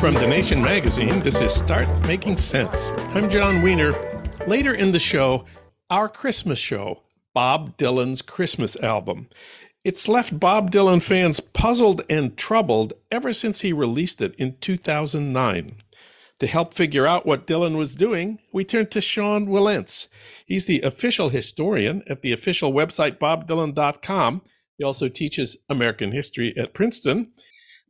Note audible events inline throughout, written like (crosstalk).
From The Nation magazine, this is Start Making Sense. I'm Jon Wiener. Later in the show, our Christmas show, Bob Dylan's Christmas album. It's left Bob Dylan fans puzzled and troubled ever since he released it in 2009. To help figure out what Dylan was doing, we turned to Sean Wilentz. He's the official historian at the official website bobdylan.com. He also teaches American history at Princeton.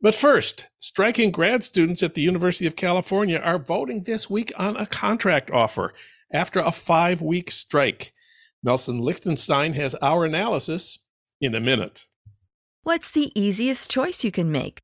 But first, striking grad students at the University of California are voting this week on a contract offer after a five week strike. Nelson Lichtenstein has our analysis in a minute. What's the easiest choice you can make?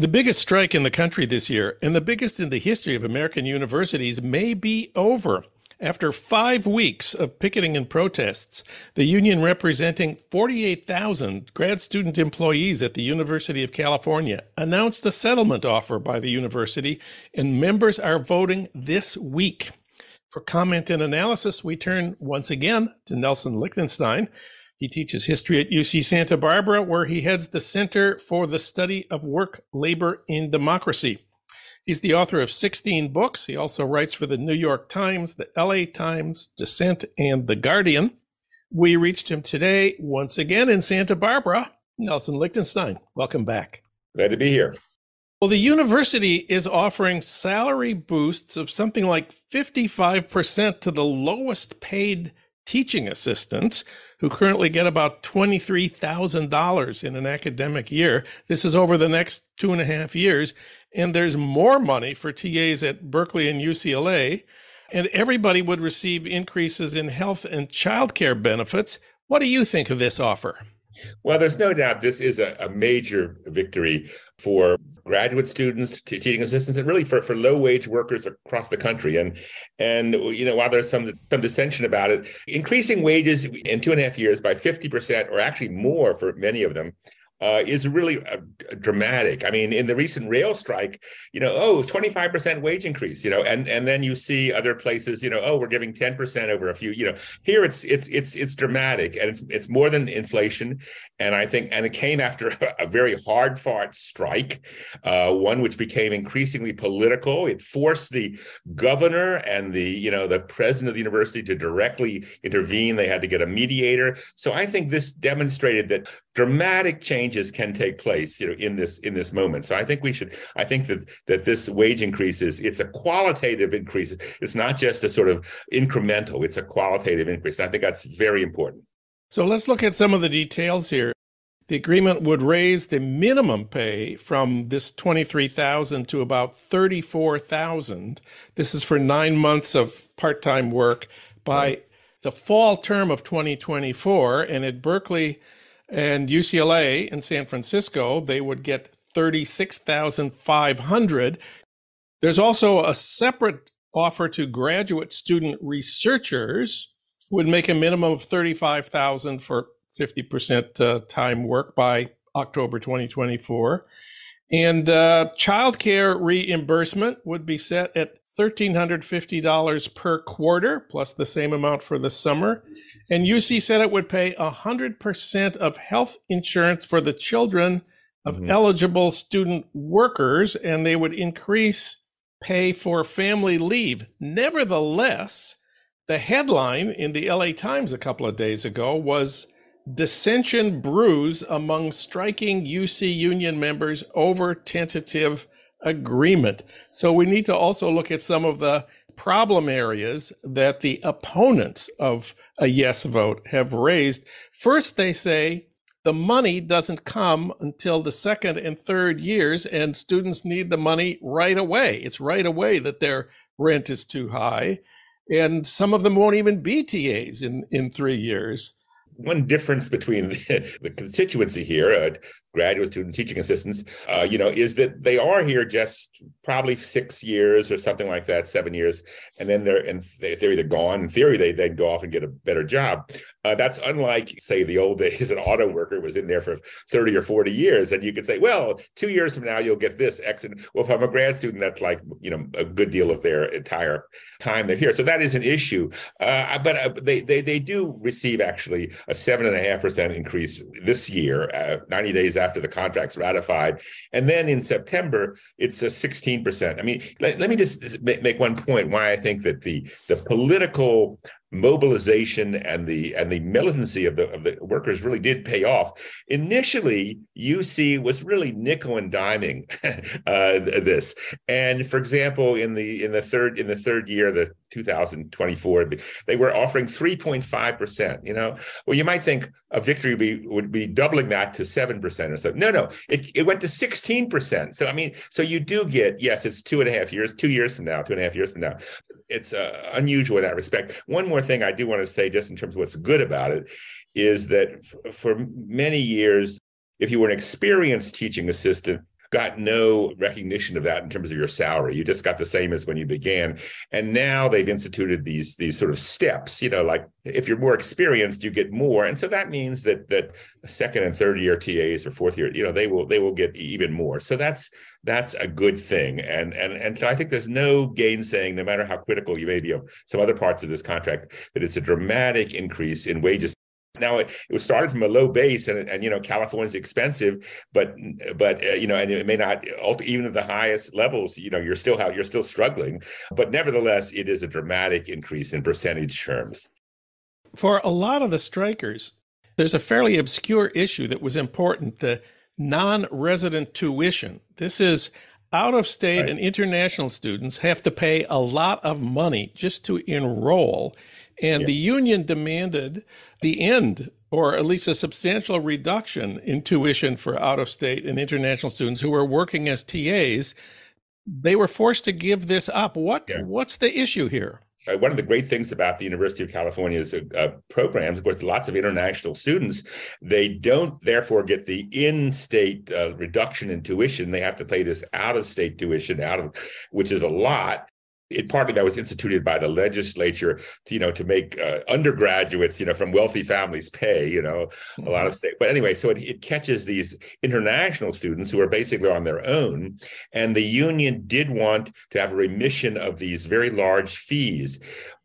The biggest strike in the country this year, and the biggest in the history of American universities, may be over. After five weeks of picketing and protests, the union representing 48,000 grad student employees at the University of California announced a settlement offer by the university, and members are voting this week. For comment and analysis, we turn once again to Nelson Lichtenstein. He teaches history at UC Santa Barbara, where he heads the Center for the Study of Work, Labor, and Democracy. He's the author of 16 books. He also writes for the New York Times, the LA Times, Dissent, and The Guardian. We reached him today once again in Santa Barbara. Nelson Lichtenstein, welcome back. Glad to be here. Well, the university is offering salary boosts of something like 55% to the lowest paid teaching assistants who currently get about $23,000 in an academic year. This is over the next two and a half years. And there's more money for TAs at Berkeley and UCLA. And everybody would receive increases in health and childcare benefits. What do you think of this offer? Well, there's no doubt this is a, a major victory for graduate students, teaching assistants, and really for, for low wage workers across the country. And and you know, while there's some some dissension about it, increasing wages in two and a half years by 50% or actually more for many of them uh, is really a dramatic. I mean, in the recent rail strike, you know, oh, 25% wage increase, you know, and and then you see other places, you know, oh, we're giving 10% over a few, you know, here it's it's it's it's dramatic and it's it's more than inflation. And I think, and it came after (laughs) a, very hard fought strike, uh, one which became increasingly political. It forced the governor and the, you know, the president of the university to directly intervene. They had to get a mediator. So I think this demonstrated that dramatic changes can take place, you know, in this in this moment. So I think we should. I think that that this wage increase is it's a qualitative increase. It's not just a sort of incremental. It's a qualitative increase. I think that's very important. So let's look at some of the details here. The agreement would raise the minimum pay from this 23,000 to about 34,000. This is for 9 months of part-time work by right. the fall term of 2024 and at Berkeley and UCLA in San Francisco, they would get 36,500. There's also a separate offer to graduate student researchers would make a minimum of 35,000 for 50% uh, time work by October 2024. And uh, childcare reimbursement would be set at $1,350 per quarter, plus the same amount for the summer. And UC said it would pay 100% of health insurance for the children of mm-hmm. eligible student workers, and they would increase pay for family leave. Nevertheless, the headline in the LA Times a couple of days ago was dissension brews among striking UC union members over tentative agreement. So we need to also look at some of the problem areas that the opponents of a yes vote have raised. First, they say the money doesn't come until the second and third years, and students need the money right away. It's right away that their rent is too high. And some of them won't even be TAs in, in three years one difference between (laughs) the, the constituency here, uh, graduate student teaching assistants, uh, you know, is that they are here just probably six years or something like that, seven years, and then they're in theory they're gone. In theory, they then go off and get a better job. Uh, that's unlike, say, the old days. (laughs) An auto worker was in there for thirty or forty years, and you could say, well, two years from now you'll get this X. And well, if I'm a grad student, that's like you know a good deal of their entire time they're here. So that is an issue. Uh, but uh, they they they do receive actually a seven and a half percent increase this year, uh, ninety days after the contract's ratified. And then in September, it's a 16%. I mean, let, let me just make one point why I think that the, the political mobilization and the and the militancy of the of the workers really did pay off. Initially, UC was really nickel and diming (laughs) uh, this, and for example, in the in the third in the third year, the 2024, they were offering 3.5 percent. You know, well, you might think a victory would be, would be doubling that to seven percent or so. No, no, it it went to 16 percent. So I mean, so you do get yes, it's two and a half years, two years from now, two and a half years from now. It's uh, unusual in that respect. One more more thing I do want to say, just in terms of what's good about it, is that f- for many years, if you were an experienced teaching assistant, got no recognition of that in terms of your salary. You just got the same as when you began. And now they've instituted these these sort of steps, you know, like if you're more experienced, you get more. And so that means that that second and third year TAs or fourth year, you know, they will they will get even more. So that's that's a good thing. And and and so I think there's no gainsaying, no matter how critical you may be of some other parts of this contract, that it's a dramatic increase in wages now it, it was started from a low base, and, and you know California's expensive, but but uh, you know, and it may not even at the highest levels. You know, you're still how you're still struggling, but nevertheless, it is a dramatic increase in percentage terms. For a lot of the strikers, there's a fairly obscure issue that was important: the non-resident tuition. This is out of state right. and international students have to pay a lot of money just to enroll and yeah. the union demanded the end, or at least a substantial reduction in tuition for out of state and international students who were working as TAs. They were forced to give this up. What yeah. what's the issue here? One of the great things about the University of California's uh, uh, programs, of course, lots of international students, they don't therefore get the in-state uh, reduction in tuition. They have to pay this out-of-state tuition, out of which is a lot it partly that was instituted by the legislature to, you know to make uh, undergraduates you know from wealthy families pay you know mm-hmm. a lot of mm-hmm. state but anyway so it, it catches these international students who are basically on their own and the union did want to have a remission of these very large fees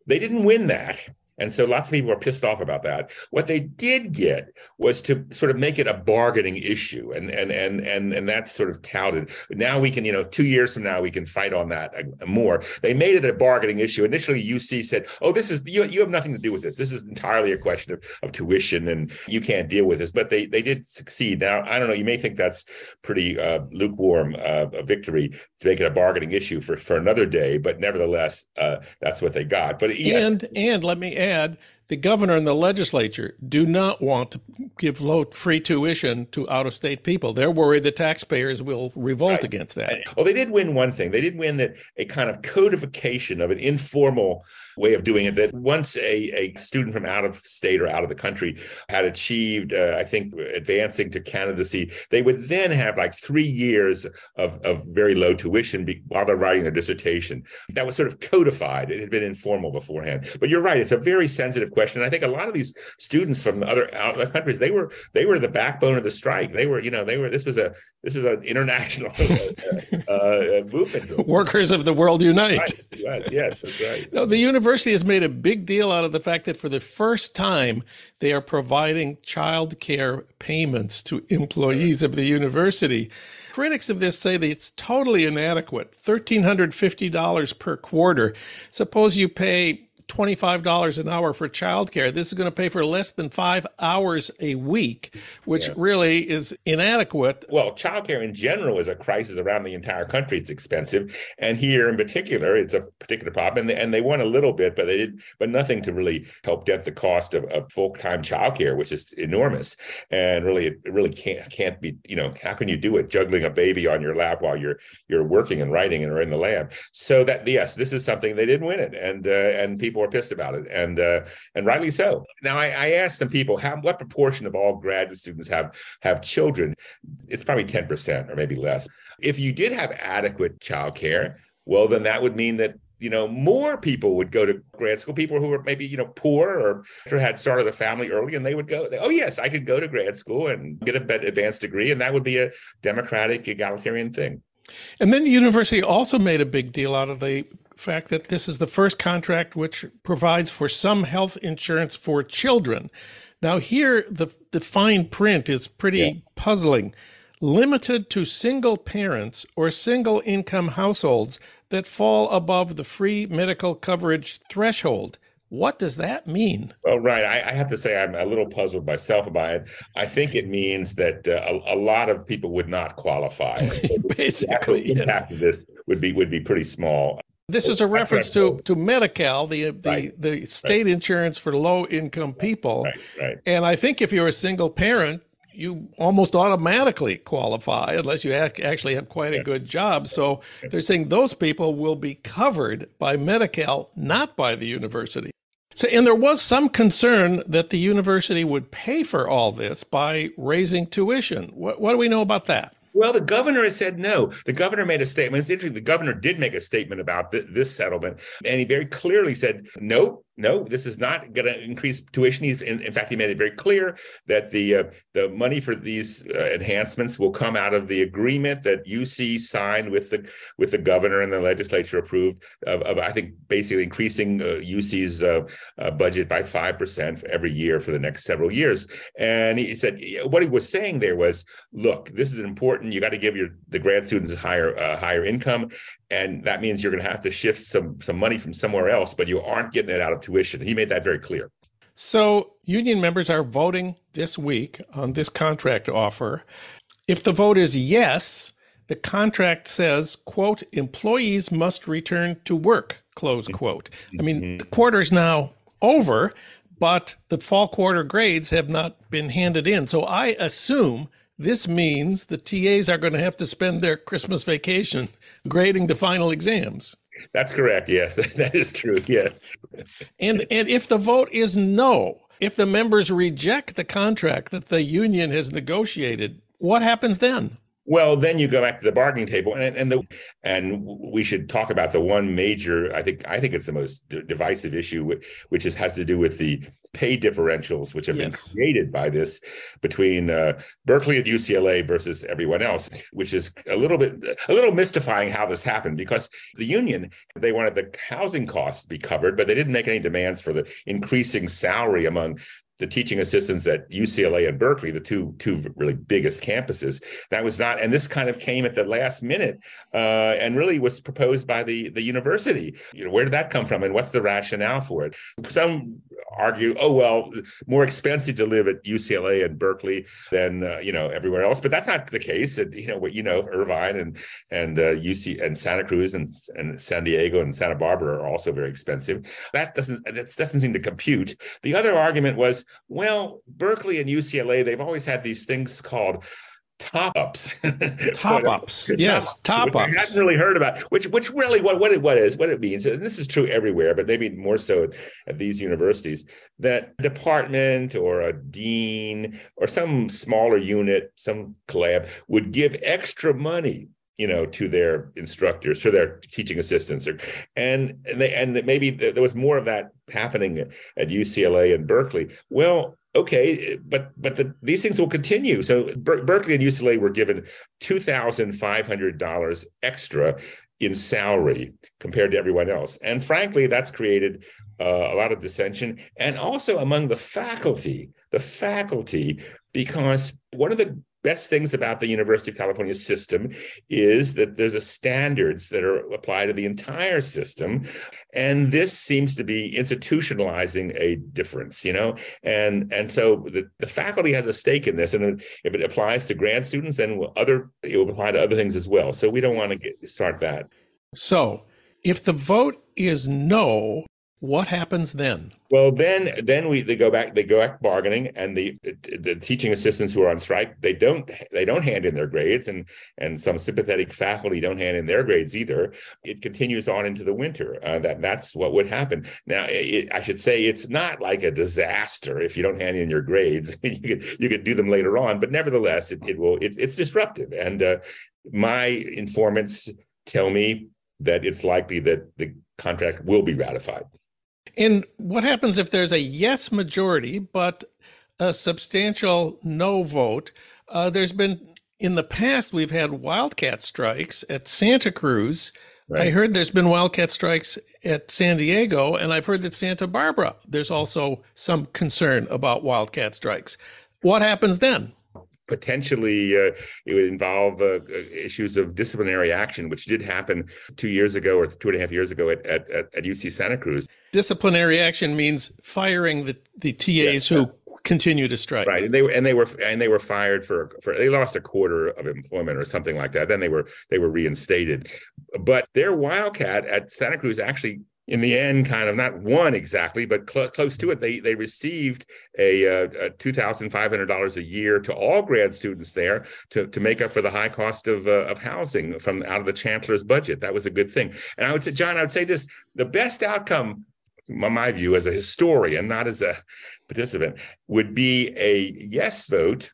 they didn't win that and so lots of people were pissed off about that. What they did get was to sort of make it a bargaining issue. And and and and and that's sort of touted. Now we can, you know, two years from now we can fight on that uh, more. They made it a bargaining issue. Initially, UC said, "Oh, this is you, you have nothing to do with this. This is entirely a question of, of tuition and you can't deal with this." But they they did succeed. Now, I don't know, you may think that's pretty uh, lukewarm uh, a victory to make it a bargaining issue for for another day, but nevertheless, uh, that's what they got. But yes, and and let me add, the governor and the legislature do not want to give low free tuition to out of state people. They're worried the taxpayers will revolt right. against that. Well, they did win one thing. They did win that a kind of codification of an informal way of doing it that once a, a student from out of state or out of the country had achieved, uh, I think, advancing to candidacy, they would then have like three years of, of very low tuition be, while they're writing their dissertation. That was sort of codified. It had been informal beforehand. But you're right; it's a very sensitive question. And I think a lot of these students from other, other countries they were they were the backbone of the strike. They were, you know, they were. This was a this was an international (laughs) uh, uh, movement. Workers of the world unite. Right. Yes, yes, that's right. No, the university has made a big deal out of the fact that for the first time they are providing child care payments to employees of the university. Critics of this say that it's totally inadequate. $1,350 per quarter. Suppose you pay $25 an hour for childcare. This is going to pay for less than five hours a week, which yeah. really is inadequate. Well, childcare in general is a crisis around the entire country. It's expensive. And here in particular, it's a particular problem. And they, and they won a little bit, but they did, but nothing to really help dent the cost of, of full-time childcare, which is enormous. And really, it really can't, can't be, you know, how can you do it juggling a baby on your lap while you're, you're working and writing and are in the lab? So that, yes, this is something they didn't win it. And, uh, and people were pissed about it. And, uh, and rightly so. Now, I, I asked some people, how, what proportion of all graduate students have, have children? It's probably 10% or maybe less. If you did have adequate childcare, well, then that would mean that you know more people would go to grad school people who were maybe you know poor or had started a family early and they would go oh yes i could go to grad school and get a advanced degree and that would be a democratic egalitarian thing and then the university also made a big deal out of the fact that this is the first contract which provides for some health insurance for children now here the the fine print is pretty yeah. puzzling limited to single parents or single income households that fall above the free medical coverage threshold. What does that mean? Well, right. I, I, have to say I'm a little puzzled myself about it. I think it means that uh, a, a, lot of people would not qualify. (laughs) Basically, the impact yes. of this would be would be pretty small. This is a reference to to Medi-Cal, the uh, the, right. the state right. insurance for low income people. Right, right. And I think if you're a single parent, you almost automatically qualify unless you actually have quite a good job. So they're saying those people will be covered by Medi-Cal, not by the university. So, and there was some concern that the university would pay for all this by raising tuition. What, what do we know about that? Well, the governor has said no. The governor made a statement. It's interesting. The governor did make a statement about th- this settlement, and he very clearly said, "No, no, this is not going to increase tuition. In, in, fact, he made it very clear that the uh, the money for these uh, enhancements will come out of the agreement that UC signed with the with the governor and the legislature approved of, of I think basically increasing uh, UC's uh, uh, budget by five percent every year for the next several years. And he said what he was saying there was, look, this is important. You got to give your the grad students higher uh, higher income, and that means you're going to have to shift some some money from somewhere else but you aren't getting it out of tuition. He made that very clear. So union members are voting this week on this contract offer. If the vote is yes the contract says quote employees must return to work close quote. I mean mm-hmm. the quarter is now over but the fall quarter grades have not been handed in. So i assume this means the TAs are going to have to spend their Christmas vacation grading the final exams. That's correct. Yes, (laughs) that is true. Yes. and and if the vote is no, if the members reject the contract that the union has negotiated, what happens then? Well, then you go back to the bargaining table, and and the and we should talk about the one major. I think I think it's the most d- divisive issue, which is has to do with the pay differentials, which have yes. been created by this between uh, Berkeley and UCLA versus everyone else, which is a little bit a little mystifying how this happened because the union they wanted the housing costs to be covered, but they didn't make any demands for the increasing salary among the teaching assistants at UCLA and Berkeley, the two two really biggest campuses. That was not, and this kind of came at the last minute, uh, and really was proposed by the the university. You know, where did that come from, and what's the rationale for it? Some argue, oh well, more expensive to live at UCLA and Berkeley than uh, you know everywhere else, but that's not the case. And, you know what you know, Irvine and and uh, UC and Santa Cruz and and San Diego and Santa Barbara are also very expensive. That doesn't that doesn't seem to compute. The other argument was, well, Berkeley and UCLA they've always had these things called top ups. (laughs) top ups, yes, top ups. I hadn't really heard about which which really what what it what is what it means. And this is true everywhere, but maybe more so at these universities. That department or a dean or some smaller unit, some collab would give extra money you know to their instructors to their teaching assistants or, and and they and maybe there was more of that happening at UCLA and Berkeley well okay, but but the, these things will continue. So Ber- Berkeley and UCLA were given two thousand five hundred dollars extra in salary compared to everyone else, and frankly, that's created uh, a lot of dissension, and also among the faculty. The faculty, because one of the best things about the University of California system is that there's a standards that are applied to the entire system. And this seems to be institutionalizing a difference, you know? And and so the, the faculty has a stake in this. And if it applies to grad students, then other it will apply to other things as well. So we don't want to get, start that. So if the vote is no, what happens then? Well, then then we they go back they go back bargaining, and the the teaching assistants who are on strike they don't they don't hand in their grades, and and some sympathetic faculty don't hand in their grades either. It continues on into the winter. Uh, that that's what would happen. Now, it, I should say it's not like a disaster if you don't hand in your grades. (laughs) you could you could do them later on, but nevertheless, it, it will it, it's disruptive. And uh, my informants tell me that it's likely that the contract will be ratified. And what happens if there's a yes majority, but a substantial no vote? Uh, there's been in the past, we've had wildcat strikes at Santa Cruz. Right. I heard there's been wildcat strikes at San Diego, and I've heard that Santa Barbara, there's also some concern about wildcat strikes. What happens then? Potentially uh, it would involve uh, uh issues of disciplinary action, which did happen two years ago or two and a half years ago at, at, at UC Santa Cruz. Disciplinary action means firing the, the TAs yes, who continue to strike. Right. And they were and they were and they were fired for for they lost a quarter of employment or something like that. Then they were they were reinstated. But their Wildcat at Santa Cruz actually in the end, kind of not one exactly, but cl- close to it, they they received a, uh, a two thousand five hundred dollars a year to all grad students there to, to make up for the high cost of uh, of housing from out of the chancellor's budget. That was a good thing. And I would say, John, I would say this: the best outcome, my view, as a historian, not as a participant, would be a yes vote,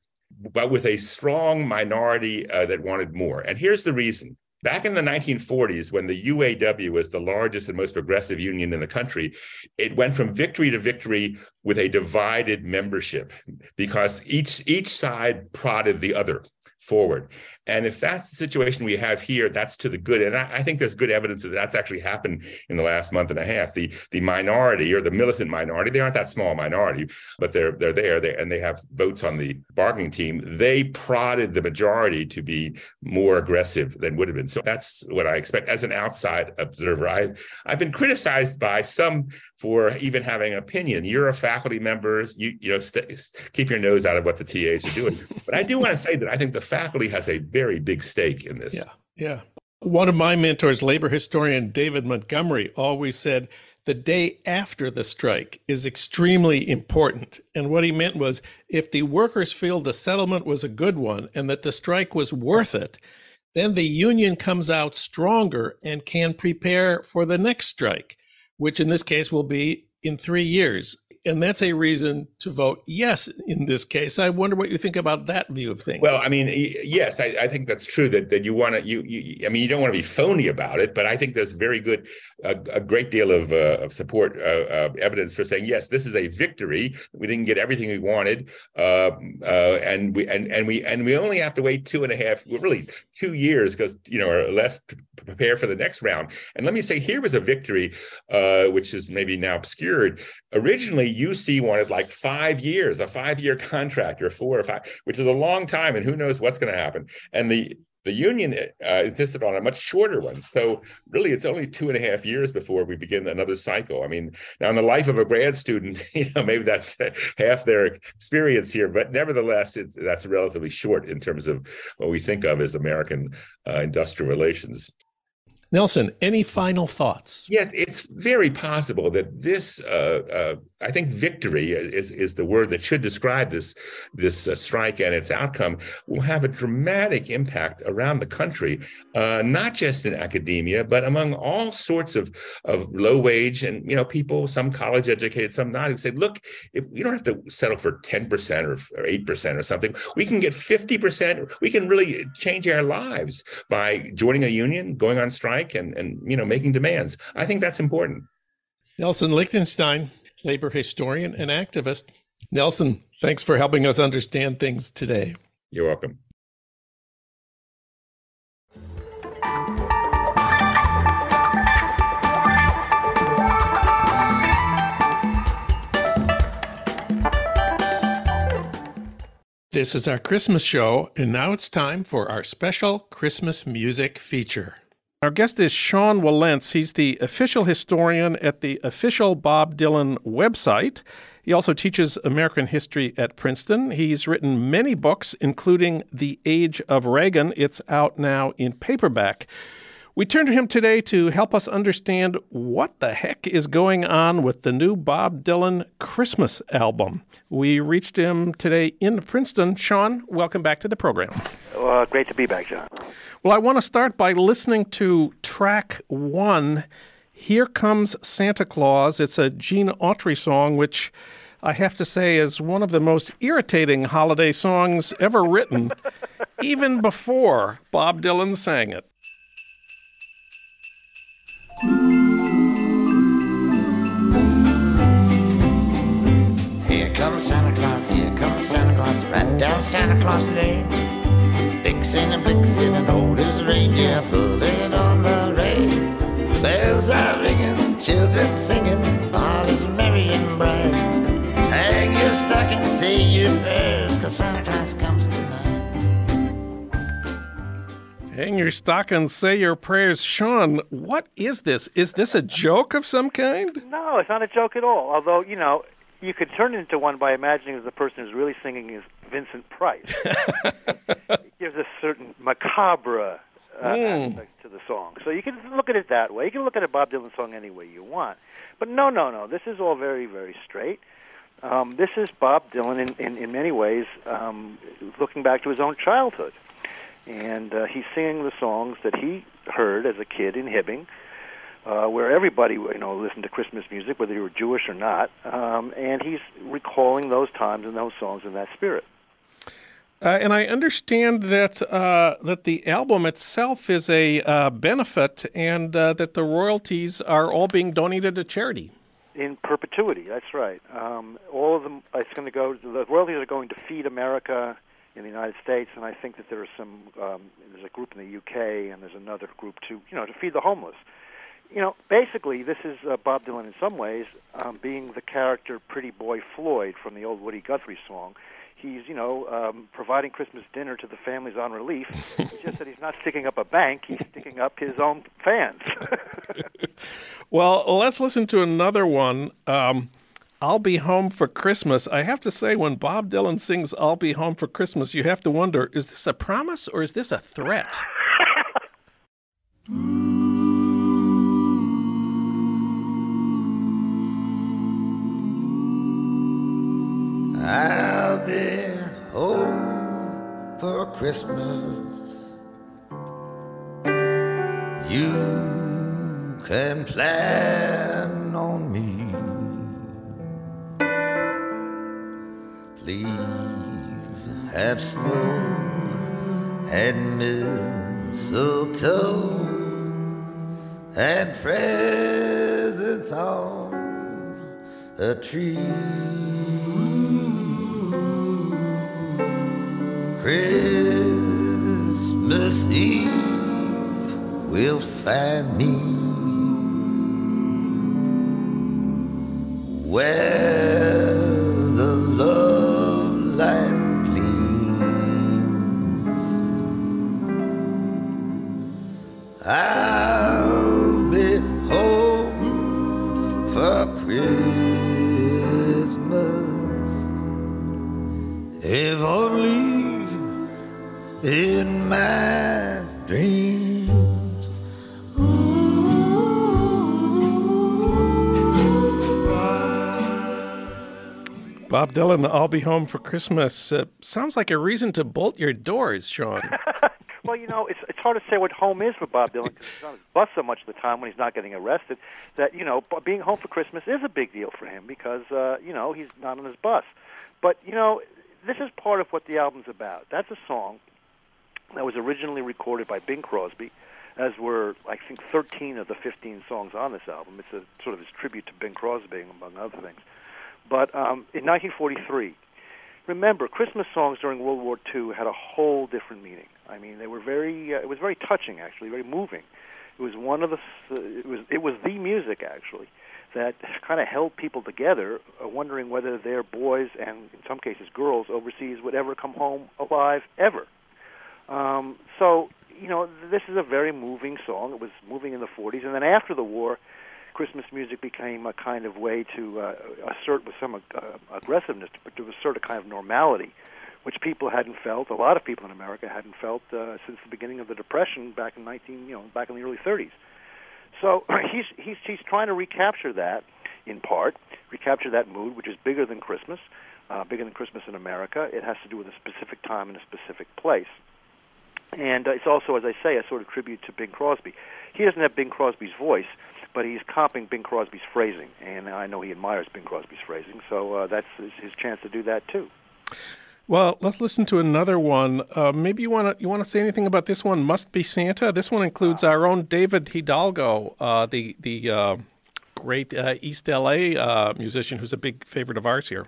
but with a strong minority uh, that wanted more. And here's the reason: Back in the 1940s, when the UAW was the largest and most progressive union in the country, it went from victory to victory with a divided membership because each each side prodded the other forward. And if that's the situation we have here, that's to the good. And I, I, think there's good evidence that that's actually happened in the last month and a half. The the minority or the militant minority, they aren't that small minority, but they're they're there they, and they have votes on the bargaining team. They prodded the majority to be more aggressive than would have been. So that's what I expect as an outside observer. I've I've been criticized by some for even having an opinion. You're a faculty member. You you know st- keep your nose out of what the TAs are doing. but I do want to say that I think the faculty has a very big stake in this. Yeah. Yeah. One of my mentors, labor historian David Montgomery, always said the day after the strike is extremely important. And what he meant was if the workers feel the settlement was a good one and that the strike was worth it, then the union comes out stronger and can prepare for the next strike, which in this case will be in three years and that's a reason to vote yes in this case. I wonder what you think about that view of things. Well, I mean, yes, I, I think that's true. That that you want to you, you, I mean, you don't want to be phony about it, but I think there's very good, a, a great deal of, uh, of support uh, uh, evidence for saying yes, this is a victory. We didn't get everything we wanted, um, uh, and we and and we and we only have to wait two and a half, really two years, because you know, or less to prepare for the next round. And let me say, here was a victory, uh, which is maybe now obscured. Originally UC wanted like five years, a five year contract or four or five, which is a long time, and who knows what's going to happen. And the the union uh, insisted on a much shorter one. So really, it's only two and a half years before we begin another cycle. I mean, now in the life of a grad student, (laughs) you know, maybe that's half their experience here, but nevertheless, that's relatively short in terms of what we think of as American uh, industrial relations. Nelson, any final thoughts? Yes, it's very possible that this, uh, uh, I think victory is, is the word that should describe this, this uh, strike and its outcome, will have a dramatic impact around the country, uh, not just in academia, but among all sorts of, of low wage and, you know, people, some college educated, some not, who say, look, if don't have to settle for 10% or, or 8% or something, we can get 50%, we can really change our lives by joining a union, going on strike, strike and, and you know making demands. I think that's important. Nelson Lichtenstein, labor historian and activist. Nelson, thanks for helping us understand things today. You're welcome. This is our Christmas show, and now it's time for our special Christmas music feature. Our guest is Sean Wilentz. He's the official historian at the official Bob Dylan website. He also teaches American history at Princeton. He's written many books, including The Age of Reagan. It's out now in paperback. We turn to him today to help us understand what the heck is going on with the new Bob Dylan Christmas album. We reached him today in Princeton. Sean, welcome back to the program. Well, great to be back, John. Well, I want to start by listening to track one Here Comes Santa Claus. It's a Gene Autry song, which I have to say is one of the most irritating holiday songs ever written, (laughs) even before Bob Dylan sang it. Comes Santa Claus, here comes Santa Claus, right down Santa Claus Lane. Vixen and Blitzen and old as reindeer pulling on the reins. Bells are ringing, children singing, all is merry and bright. Hang your stocking, say your prayers, cause Santa Claus comes tonight. Hang your stockings, say your prayers. Sean, what is this? Is this a joke of some kind? No, it's not a joke at all. Although, you know, you could turn it into one by imagining that the person who's really singing is Vincent Price. (laughs) it gives a certain macabre uh, aspect to the song. So you can look at it that way. You can look at a Bob Dylan song any way you want. But no, no, no. This is all very, very straight. Um, this is Bob Dylan in, in, in many ways um, looking back to his own childhood. And uh, he's singing the songs that he heard as a kid in Hibbing, uh, where everybody you know listened to Christmas music, whether you were Jewish or not. Um, and he's recalling those times and those songs in that spirit. Uh, and I understand that uh, that the album itself is a uh, benefit, and uh, that the royalties are all being donated to charity. In perpetuity, that's right. Um, all of them, it's going to go. The royalties are going to feed America in the United States, and I think that there are some. Um, there's a group in the UK, and there's another group to you know to feed the homeless. You know, basically, this is uh, Bob Dylan in some ways um, being the character Pretty Boy Floyd from the old Woody Guthrie song. He's, you know, um, providing Christmas dinner to the families on relief. it's just that he's not sticking up a bank; he's sticking up his own fans. (laughs) well, let's listen to another one. Um, I'll be home for Christmas. I have to say, when Bob Dylan sings I'll be home for Christmas, you have to wonder is this a promise or is this a threat? (laughs) I'll be home for Christmas. You can plan on me. Please have snow and mistletoe and presents on a tree. Christmas Eve will find me where the love light gleams. I'll Bob Dylan, I'll be home for Christmas. Uh, sounds like a reason to bolt your doors, Sean. (laughs) well, you know, it's it's hard to say what home is for Bob Dylan because he's on his bus so much of the time when he's not getting arrested. That you know, being home for Christmas is a big deal for him because uh, you know he's not on his bus. But you know, this is part of what the album's about. That's a song that was originally recorded by Bing Crosby, as were I think 13 of the 15 songs on this album. It's a sort of his tribute to Bing Crosby, among other things. But um, in 1943, remember Christmas songs during World War II had a whole different meaning. I mean, they were very. Uh, it was very touching, actually, very moving. It was one of the. Uh, it was. It was the music actually that kind of held people together, uh, wondering whether their boys and in some cases girls overseas would ever come home alive ever. Um, so you know, this is a very moving song. It was moving in the 40s, and then after the war, Christmas music became a kind of way to uh, assert with some uh, aggressiveness, but to assert a kind of normality, which people hadn't felt. A lot of people in America hadn't felt uh, since the beginning of the Depression back in 19, you know, back in the early 30s. So (clears throat) he's he's he's trying to recapture that in part, recapture that mood, which is bigger than Christmas, uh, bigger than Christmas in America. It has to do with a specific time and a specific place. And uh, it's also, as I say, a sort of tribute to Bing Crosby. He doesn't have Bing Crosby's voice, but he's copying Bing Crosby's phrasing, and I know he admires Bing Crosby's phrasing, so uh, that's his, his chance to do that too. Well, let's listen to another one. Uh, maybe you want to you want to say anything about this one? Must be Santa. This one includes our own David Hidalgo, uh, the the uh, great uh, East LA uh, musician, who's a big favorite of ours here.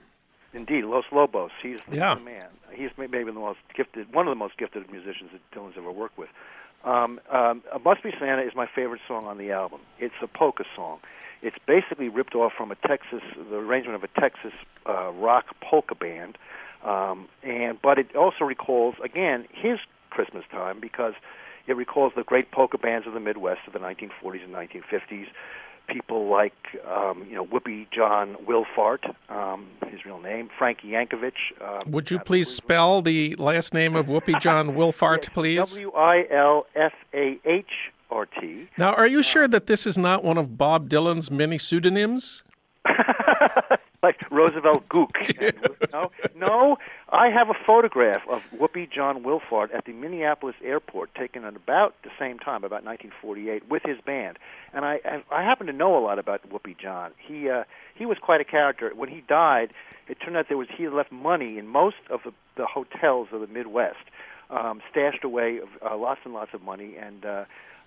Indeed, Los Lobos. He's yeah. the man. He's maybe the most gifted, one of the most gifted musicians that Dylan's ever worked with. Um, um, "Must Be Santa" is my favorite song on the album. It's a polka song. It's basically ripped off from a Texas, the arrangement of a Texas uh, rock polka band, um, and but it also recalls again his Christmas time because it recalls the great polka bands of the Midwest of the 1940s and 1950s people like um, you know Whoopee John Wilfahrt, um, his real name, Frankie Yankovic. Uh, Would you please spell the last name of Whoopee (laughs) John Wilfahrt, please? W I L F A H R T. Now, are you sure that this is not one of Bob Dylan's many pseudonyms? (laughs) like Roosevelt Gook. (laughs) no, no, I have a photograph of Whoopee John Wilfahrt at the Minneapolis airport, taken at about the same time, about 1948, with his band. And I, I happen to know a lot about Whoopee John. He, uh, he was quite a character. When he died, it turned out there was he had left money in most of the, the hotels of the Midwest, um, stashed away uh, lots and lots of money, and uh,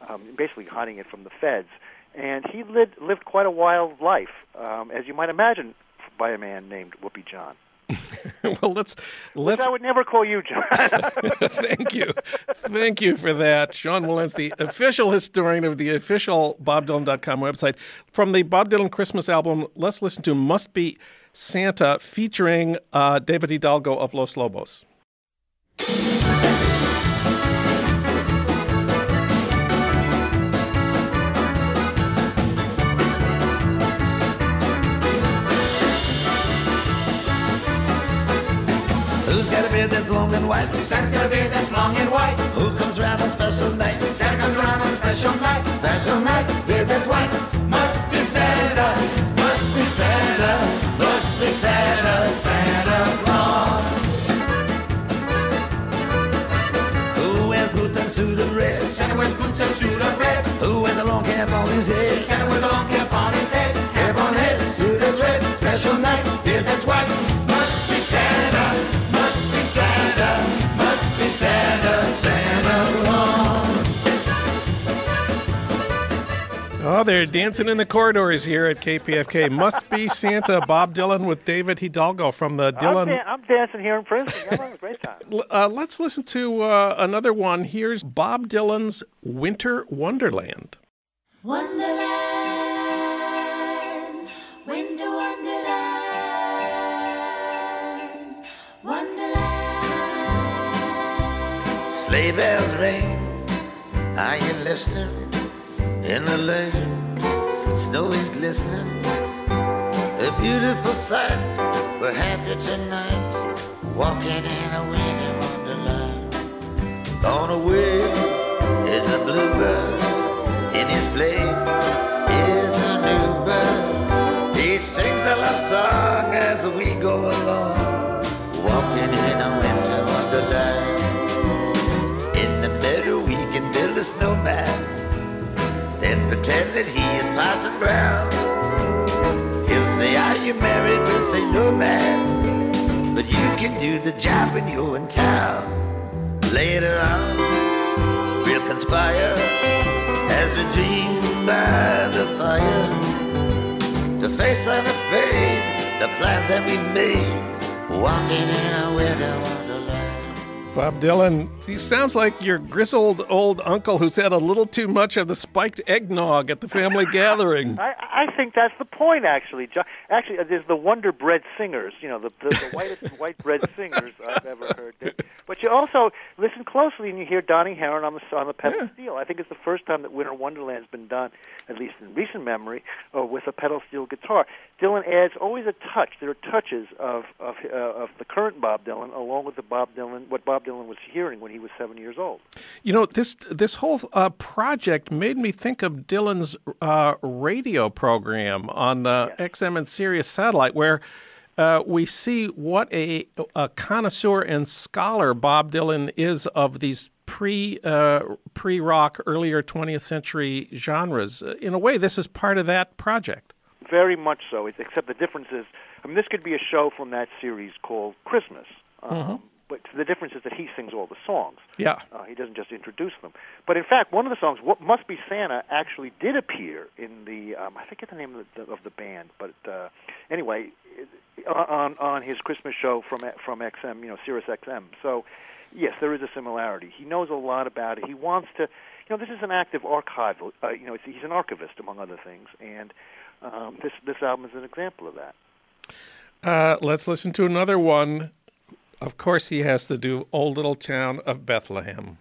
um, basically hiding it from the feds and he lived lived quite a wild life, um, as you might imagine, by a man named Whoopee John. (laughs) well, let's let's. Which I would never call you, John. (laughs) Thank you, thank you for that, Sean Wilentz, the official historian of the official BobDylan.com website. From the Bob Dylan Christmas album, let's listen to "Must Be Santa" featuring uh, David Hidalgo of Los Lobos. Beard that's long and white. Santa's got a beard that's long and white. Who comes round on special night? Santa comes round on special night. Special night, beard that's white. Must be Santa, must be Santa, must be Santa, Santa Claus. Boots and suit of red? Santa wears boots and suit of red. Who wears a long cap on his head? Santa wears a long cap on his head. Cap on head, suit that's red. Special night, beard that's white. Santa, Santa Claus. Oh, they're dancing in the corridors here at KPFK. Must be Santa. Bob Dylan with David Hidalgo from the Dylan. I'm, da- I'm dancing here in Princeton. I'm having a great time. (laughs) Uh, let's listen to uh, another one. Here's Bob Dylan's Winter Wonderland. Wonderland, winter wonderland, Sleigh bells ring, are you listening? In the lane, snow is glistening. A beautiful sight, we're happy tonight, walking in a winter wonderland. Gone away is the bluebird, in his place is a new bird. He sings a love song a snowman then pretend that he is Parson Brown. He'll say, Are you married? We'll say, No, man. But you can do the job when you're in town. Later on, we'll conspire as we dream by the fire to face unafraid the plans that we made, walking in a winter wonderland. Bob Dylan, he sounds like your grizzled old uncle who's had a little too much of the spiked eggnog at the family gathering. I, I think that's the point, actually. Actually, uh, there's the Wonder Bread singers, you know, the, the, the whitest (laughs) white bread singers I've ever heard. But you also listen closely and you hear Donnie Herron on the on the pedal steel. I think it's the first time that Winter Wonderland's been done, at least in recent memory, uh, with a pedal steel guitar. Dylan adds always a touch. There are touches of of uh, of the current Bob Dylan, along with the Bob Dylan what Bob Dylan was hearing when he was seven years old. You know, this this whole uh, project made me think of Dylan's uh, radio program on uh, XM and Sirius satellite, where uh, we see what a, a connoisseur and scholar Bob Dylan is of these pre uh, pre rock, earlier 20th century genres. In a way, this is part of that project. Very much so. Except the difference is, I mean, this could be a show from that series called Christmas. Um, But the difference is that he sings all the songs. Yeah. Uh, he doesn't just introduce them. But in fact, one of the songs, "What Must Be Santa," actually did appear in the um, I forget the name of the, of the band, but uh, anyway, on on his Christmas show from from XM, you know, Sirius XM. So yes, there is a similarity. He knows a lot about it. He wants to, you know, this is an active archival. Uh, you know, he's an archivist among other things, and um, this this album is an example of that. Uh, let's listen to another one. Of course, he has to do Old Little Town of Bethlehem.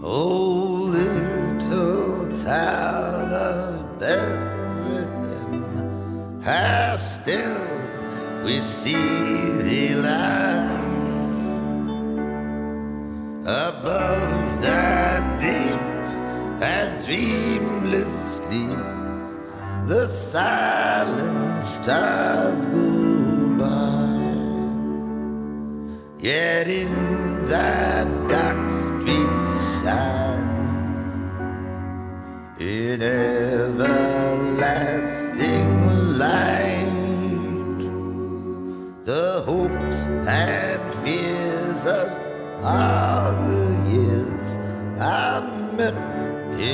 Oh, dreamless sleep. The silent stars go by. Yet in that dark streets shine in everlasting light the hopes and fears of all the years I met. Bob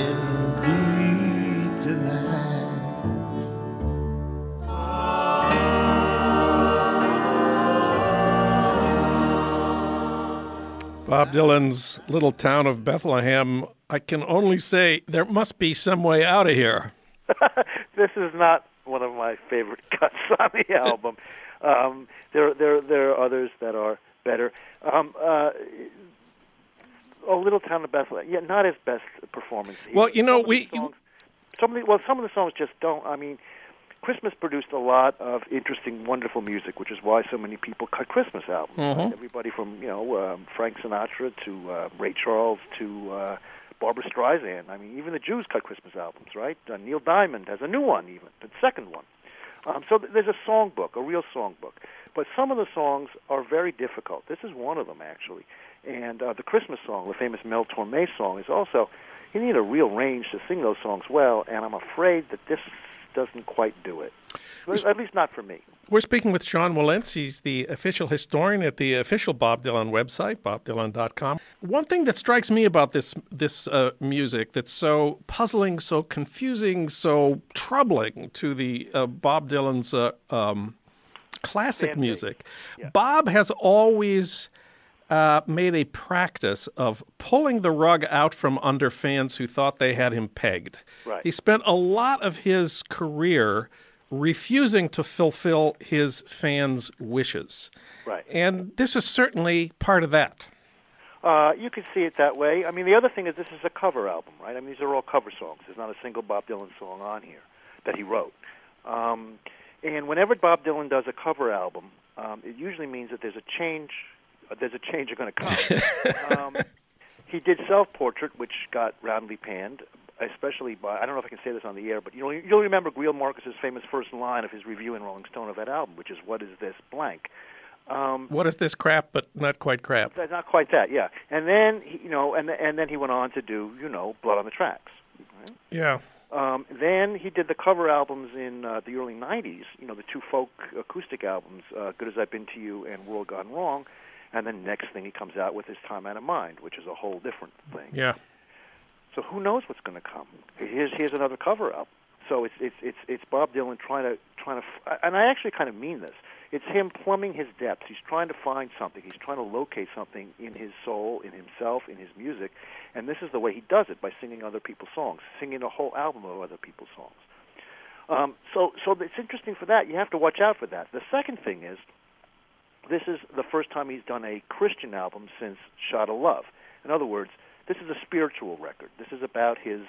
Dylan's Little Town of Bethlehem. I can only say there must be some way out of here. (laughs) this is not one of my favorite (laughs) cuts on the album. Um, there, there, there are others that are better. Um, uh, oh, Little Town of Bethlehem. Yeah, not his best performance. Well, you know, some we- songs, some of the, well, some of the songs just don't. I mean, Christmas produced a lot of interesting, wonderful music, which is why so many people cut Christmas albums. right? Everybody from you know um, Frank Sinatra to uh, Ray Charles to uh, Barbra Streisand. I mean, even the Jews cut Christmas albums, right? Uh, Neil Diamond has a new one, even the second one. Um, so th- there's a songbook, a real songbook. But some of the songs are very difficult. This is one of them, actually. And uh, the Christmas song, the famous Mel Torme song, is also, you need a real range to sing those songs well, and I'm afraid that this doesn't quite do it. At least not for me. We're speaking with Sean Wilentz. He's the official historian at the official Bob Dylan website, bobdylan.com. One thing that strikes me about this this uh, music that's so puzzling, so confusing, so troubling to the uh, Bob Dylan's uh, um, classic music, Bob has always uh, made a practice of pulling the rug out from under fans who thought they had him pegged. Right. He spent a lot of his career refusing to fulfill his fans' wishes. Right. And this is certainly part of that. Uh, you could see it that way. I mean, the other thing is this is a cover album, right? I mean, these are all cover songs. There's not a single Bob Dylan song on here that he wrote. Um, and whenever Bob Dylan does a cover album, um, it usually means that there's a change. There's a change going to come. (laughs) um, he did Self Portrait, which got roundly panned, especially by I don't know if I can say this on the air, but you'll you'll remember Greil Marcus's famous first line of his review in Rolling Stone of that album, which is "What is this blank." Um, What is this crap, but not quite crap? not quite that, yeah. And then he, you know, and and then he went on to do you know Blood on the Tracks. Yeah. Um, then he did the cover albums in uh, the early '90s. You know, the two folk acoustic albums, uh, "Good as I've Been to You" and "World Gone Wrong." And then next thing he comes out with his Time Out of Mind, which is a whole different thing. Yeah. So who knows what's going to come? Here's here's another cover up. So it's it's it's it's Bob Dylan trying to trying to, and I actually kind of mean this. It's him plumbing his depths. He's trying to find something. He's trying to locate something in his soul, in himself, in his music, and this is the way he does it by singing other people's songs, singing a whole album of other people's songs. Um, so so it's interesting for that. You have to watch out for that. The second thing is, this is the first time he's done a Christian album since Shot of Love. In other words, this is a spiritual record. This is about his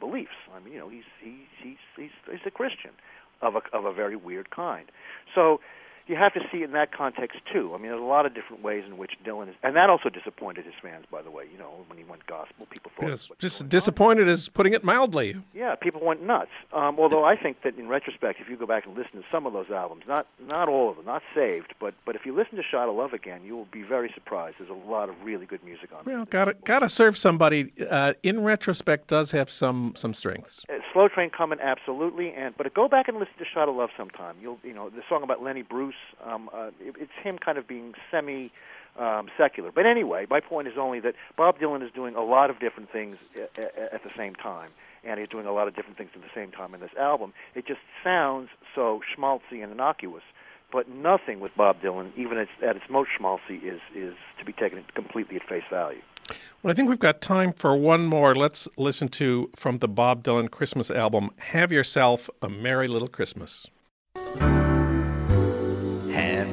beliefs. I mean, you know, he's he's he's he's, he's a Christian of a of a very weird kind. So you have to see it in that context too. I mean, there's a lot of different ways in which Dylan is, and that also disappointed his fans, by the way. You know, when he went gospel, people thought Yes, just going on?" disappointed is putting it mildly. Yeah, people went nuts. Um, although I think that in retrospect, if you go back and listen to some of those albums, not not all of them, not saved, but but if you listen to Shot of Love again, you will be very surprised. There's a lot of really good music on there. Well, got to got to serve somebody. Uh, in retrospect, does have some some strengths. Uh, Slow Train coming, absolutely. And but go back and listen to Shot of Love sometime. You'll you know the song about Lenny Bruce. Um, uh, it, it's him kind of being semi. Um, secular, but anyway, my point is only that Bob Dylan is doing a lot of different things at, at the same time, and he's doing a lot of different things at the same time in this album. It just sounds so schmaltzy and innocuous, but nothing with Bob Dylan, even at, at its most schmaltzy, is is to be taken completely at face value. Well, I think we've got time for one more. Let's listen to from the Bob Dylan Christmas album. Have yourself a merry little Christmas.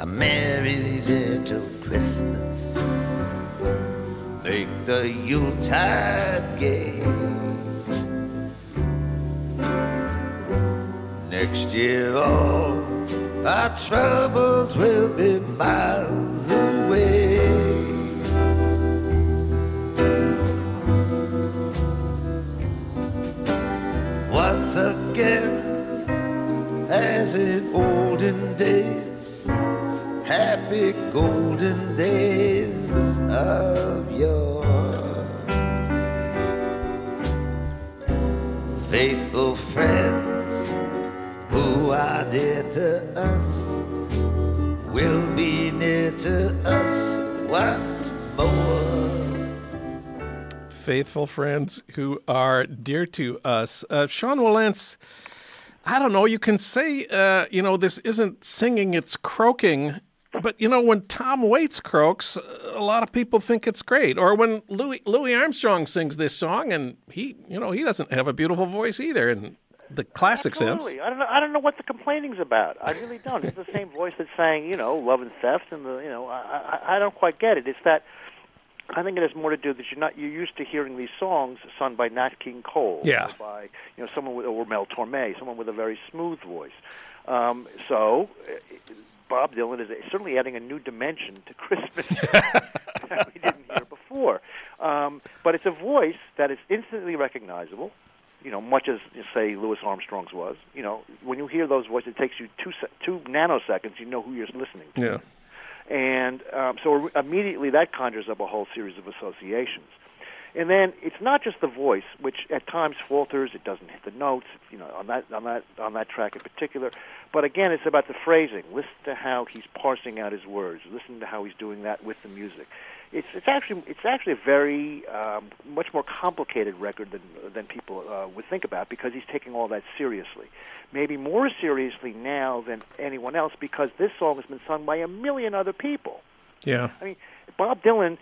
a merry little Christmas. Make the Yuletide gay. Next year, all our troubles will be miles away. Once again, as in olden days, happy golden days of yore. Faithful friends who are dear to us will be near to us once more. Faithful friends who are dear to us. Uh, Sean Wilentz, I don't know, you can say, uh, you know, this isn't singing, it's croaking. But, you know, when Tom Waits croaks, a lot of people think it's great. Or when Louis, Louis Armstrong sings this song, and he, you know, he doesn't have a beautiful voice either in the classic sense. Absolutely. I don't know. I don't know what the complaining's about. I really don't. It's the same voice that's saying, you know, love and theft, and the, you know, I, I, I don't quite get it. It's that I think it has more to do that you're not you're used to hearing these songs sung by Nat King Cole, Yeah. or by you know someone with or Mel Torme, someone with a very smooth voice. Um, so. Bob Dylan is certainly adding a new dimension to Christmas (laughs) that we didn't hear before. Um, but it's a voice that is instantly recognizable you know, much as say Louis Armstrong's was. You know, when you hear those voices, it takes you two se- two nanoseconds. You know who you're listening to, Yeah. and um, so immediately that conjures up a whole series of associations. And then it's not just the voice, which at times falters. It doesn't hit the notes, you know, on that on that on that track in particular. But again, it's about the phrasing. Listen to how he's parsing out his words. Listen to how he's doing that with the music. It's it's actually it's actually a very um, much more complicated record than than people uh, would think about because he's taking all that seriously. Maybe more seriously now than anyone else because this song has been sung by a million other people. Yeah. I mean, Bob Dylan,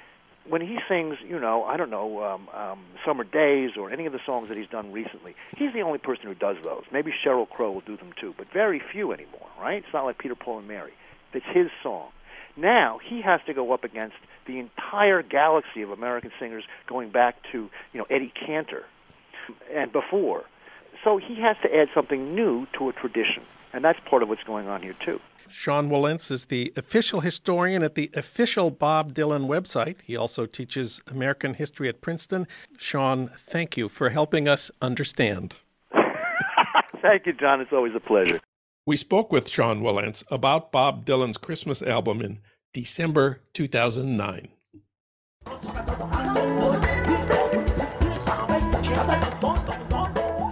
when he sings, you know, I don't know, um, um, Summer Days or any of the songs that he's done recently, he's the only person who does those. Maybe Sheryl Crow will do them too, but very few anymore, right? It's not like Peter, Paul, and Mary. It's his song. Now he has to go up against the entire galaxy of American singers going back to, you know, Eddie Cantor and before. So he has to add something new to a tradition. And that's part of what's going on here too. Sean Wilentz is the official historian at the official Bob Dylan website. He also teaches American history at Princeton. Sean, thank you for helping us understand. (laughs) Thank you, Jon. It's always a pleasure. We spoke with Sean Wilentz about Bob Dylan's Christmas album in December 2009.